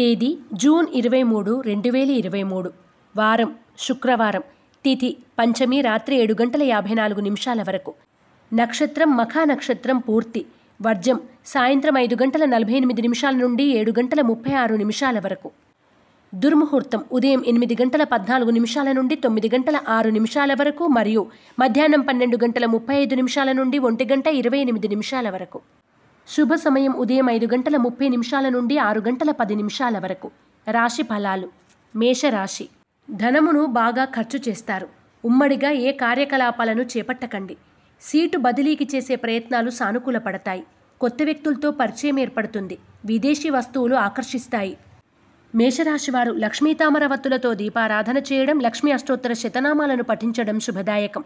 తేదీ జూన్ ఇరవై మూడు రెండు వేల ఇరవై మూడు. వారం శుక్రవారం. తిథి పంచమి రాత్రి ఏడు గంటల యాభై నాలుగు నిమిషాల వరకు. నక్షత్రం మఖా నక్షత్రం పూర్తి. వర్జం సాయంత్రం ఐదు గంటల నలభై ఎనిమిది నిమిషాల నుండి ఏడు గంటల ముప్పై ఆరు నిమిషాల వరకు. దుర్ముహూర్తం ఉదయం ఎనిమిది గంటల పద్నాలుగు నిమిషాల నుండి తొమ్మిది గంటల ఆరు నిమిషాల వరకు మరియు మధ్యాహ్నం పన్నెండు గంటల ముప్పై ఐదు నిమిషాల నుండి ఒంటి గంట ఇరవై ఎనిమిది నిమిషాల వరకు. శుభ సమయం ఉదయం ఐదు గంటల ముప్పై నిమిషాల నుండి ఆరు గంటల పది నిమిషాల వరకు. రాశి ఫలాలు. మేషరాశి. ధనమును బాగా ఖర్చు చేస్తారు. ఉమ్మడిగా ఏ కార్యకలాపాలను చేపట్టకండి. సీటు బదిలీకి చేసే ప్రయత్నాలు సానుకూల పడతాయి కొత్త వ్యక్తులతో పరిచయం ఏర్పడుతుంది. విదేశీ వస్తువులు ఆకర్షిస్తాయి. మేషరాశివారు లక్ష్మీ తామరవత్తులతో దీపారాధన చేయడం లక్ష్మీ అష్టోత్తర శతనామాలను పఠించడం శుభదాయకం.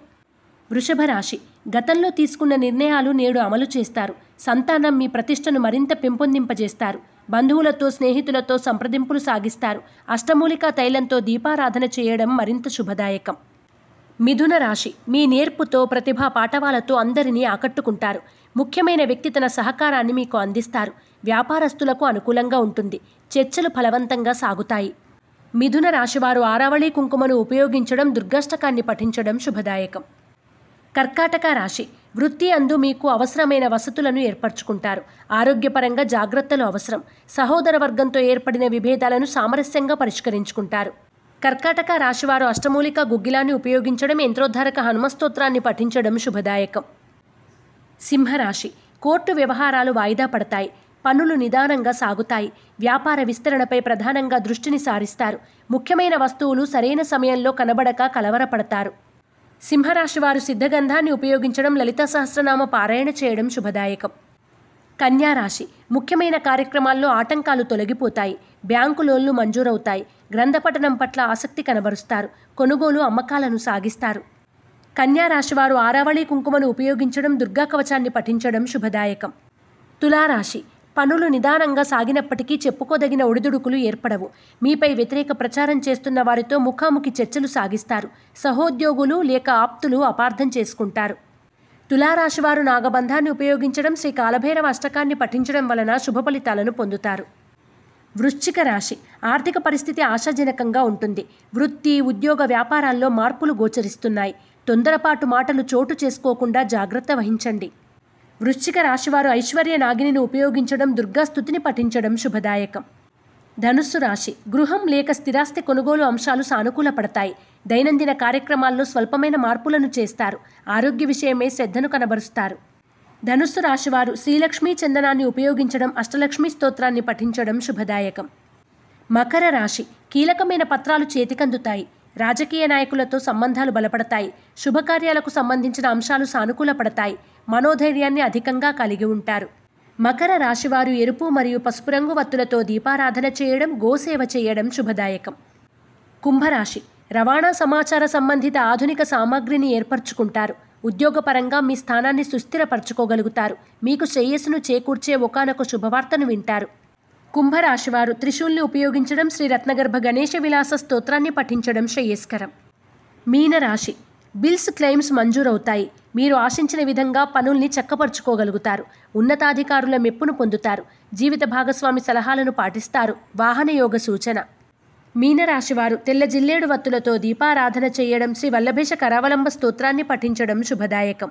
వృషభ రాశి గతంలో తీసుకున్న నిర్ణయాలు నేడు అమలు చేస్తారు. సంతానం మీ ప్రతిష్టను మరింత పెంపొందింపజేస్తారు. బంధువులతో స్నేహితులతో సంప్రదింపులు సాగిస్తారు. అష్టమూలికా తైలంతో దీపారాధన చేయడం మరింత శుభదాయకం. మిథున రాశి. మీ నేర్పుతో ప్రతిభా పాఠవాలతో అందరినీ ఆకట్టుకుంటారు. ముఖ్యమైన వ్యక్తి తన సహకారాన్ని మీకు అందిస్తారు. వ్యాపారస్తులకు అనుకూలంగా ఉంటుంది. చర్చలు ఫలవంతంగా సాగుతాయి. మిథున రాశివారు ఆరావళి కుంకుమను ఉపయోగించడం దుర్గాష్టకాన్ని పఠించడం శుభదాయకం. కర్కాటక రాశి. వృత్తి అందు మీకు అవసరమైన వసతులను ఏర్పరచుకుంటారు. ఆరోగ్యపరంగా జాగ్రత్తలు అవసరం. సహోదర వర్గంతో ఏర్పడిన విభేదాలను సామరస్యంగా పరిష్కరించుకుంటారు. కర్కాటక రాశివారు అష్టమూలిక గుగ్గిలాన్ని ఉపయోగించడం యంత్రోద్ధారక హనుమస్తోత్రాన్ని పఠించడం శుభదాయకం. సింహరాశి. కోర్టు వ్యవహారాలు వాయిదా పడతాయి. పనులు నిదానంగా సాగుతాయి. వ్యాపార విస్తరణపై ప్రధానంగా దృష్టిని సారిస్తారు. ముఖ్యమైన వస్తువులు సరైన సమయంలో కనబడక కలవరపడతారు. సింహరాశి వారు సిద్ధగంధాన్ని ఉపయోగించడం లలిత సహస్రనామ పారాయణ చేయడం శుభదాయకం. కన్యారాశి ముఖ్యమైన కార్యక్రమాల్లో ఆటంకాలు తొలగిపోతాయి. బ్యాంకు లోన్లు మంజూరవుతాయి. గ్రంథపఠనం పట్ల ఆసక్తి కనబరుస్తారు. కొనుగోలు అమ్మకాలను సాగిస్తారు. కన్యా రాశివారు ఆరావళి కుంకుమను ఉపయోగించడం దుర్గా కవచాన్ని పఠించడం శుభదాయకం. తులారాశి. పనులు నిదానంగా సాగినప్పటికీ చెప్పుకోదగిన ఒడిదుడుకులు ఏర్పడవు. మీపై వ్యతిరేక ప్రచారం చేస్తున్న వారితో ముఖాముఖి చర్చలు సాగిస్తారు. సహోద్యోగులు లేక ఆప్తులు అపార్థం చేసుకుంటారు. తులారాశివారు నాగబంధాన్ని ఉపయోగించడం శ్రీ కాలభైరవ అష్టకాన్ని పఠించడం వలన శుభ ఫలితాలను పొందుతారు. వృశ్చిక రాశి. ఆర్థిక పరిస్థితి ఆశాజనకంగా ఉంటుంది. వృత్తి ఉద్యోగ వ్యాపారాల్లో మార్పులు గోచరిస్తున్నాయి. తొందరపాటు మాటలు చోటు చేసుకోకుండా జాగ్రత్త వహించండి. వృశ్చిక రాశివారు ఐశ్వర్య నాగిని ఉపయోగించడం దుర్గా స్థుతిని పఠించడం శుభదాయకం. ధనుస్సు రాశి గృహం లేక స్థిరాస్తి కొనుగోలు అంశాలు సానుకూలపడతాయి దైనందిన కార్యక్రమాల్లో స్వల్పమైన మార్పులను చేస్తారు. ఆరోగ్య విషయమే శ్రద్ధను కనబరుస్తారు. ధనుస్సు రాశివారు శ్రీలక్ష్మీ చందనాన్ని ఉపయోగించడం అష్టలక్ష్మీ స్తోత్రాన్ని పఠించడం శుభదాయకం. మకర రాశి కీలకమైన పత్రాలు చేతికందుతాయి. రాజకీయ నాయకులతో సంబంధాలు బలపడతాయి. శుభకార్యాలకు సంబంధించిన అంశాలు సానుకూలపడతాయి మనోధైర్యాన్ని అధికంగా కలిగి ఉంటారు. మకర రాశివారు ఎరుపు మరియు పసుపు రంగు వత్తులతో దీపారాధన చేయడం గోసేవ చేయడం శుభదాయకం. కుంభరాశి. రవాణా సమాచార సంబంధిత ఆధునిక సామాగ్రిని ఏర్పరచుకుంటారు. ఉద్యోగపరంగా మీ స్థానాన్ని సుస్థిరపరచుకోగలుగుతారు. మీకు శ్రేయస్సును చేకూర్చే ఒకనొక శుభవార్తను వింటారు. కుంభరాశివారు త్రిశూల్ని ఉపయోగించడం శ్రీ రత్నగర్భ గణేష విలాస స్తోత్రాన్ని పఠించడం శ్రేయస్కరం. మీనరాశి. బిల్స్ క్లెయిమ్స్ మంజూరవుతాయి. మీరు ఆశించిన విధంగా పనుల్ని చక్కపరుచుకోగలుగుతారు. ఉన్నతాధికారుల మెప్పును పొందుతారు. జీవిత భాగస్వామి సలహాలను పాటిస్తారు. వాహన యోగ సూచన. మీనరాశివారు తెల్ల జిల్లేడు వత్తులతో దీపారాధన చేయడం శ్రీ వల్లభేష కరావలంబ స్తోత్రాన్ని పఠించడం శుభదాయకం.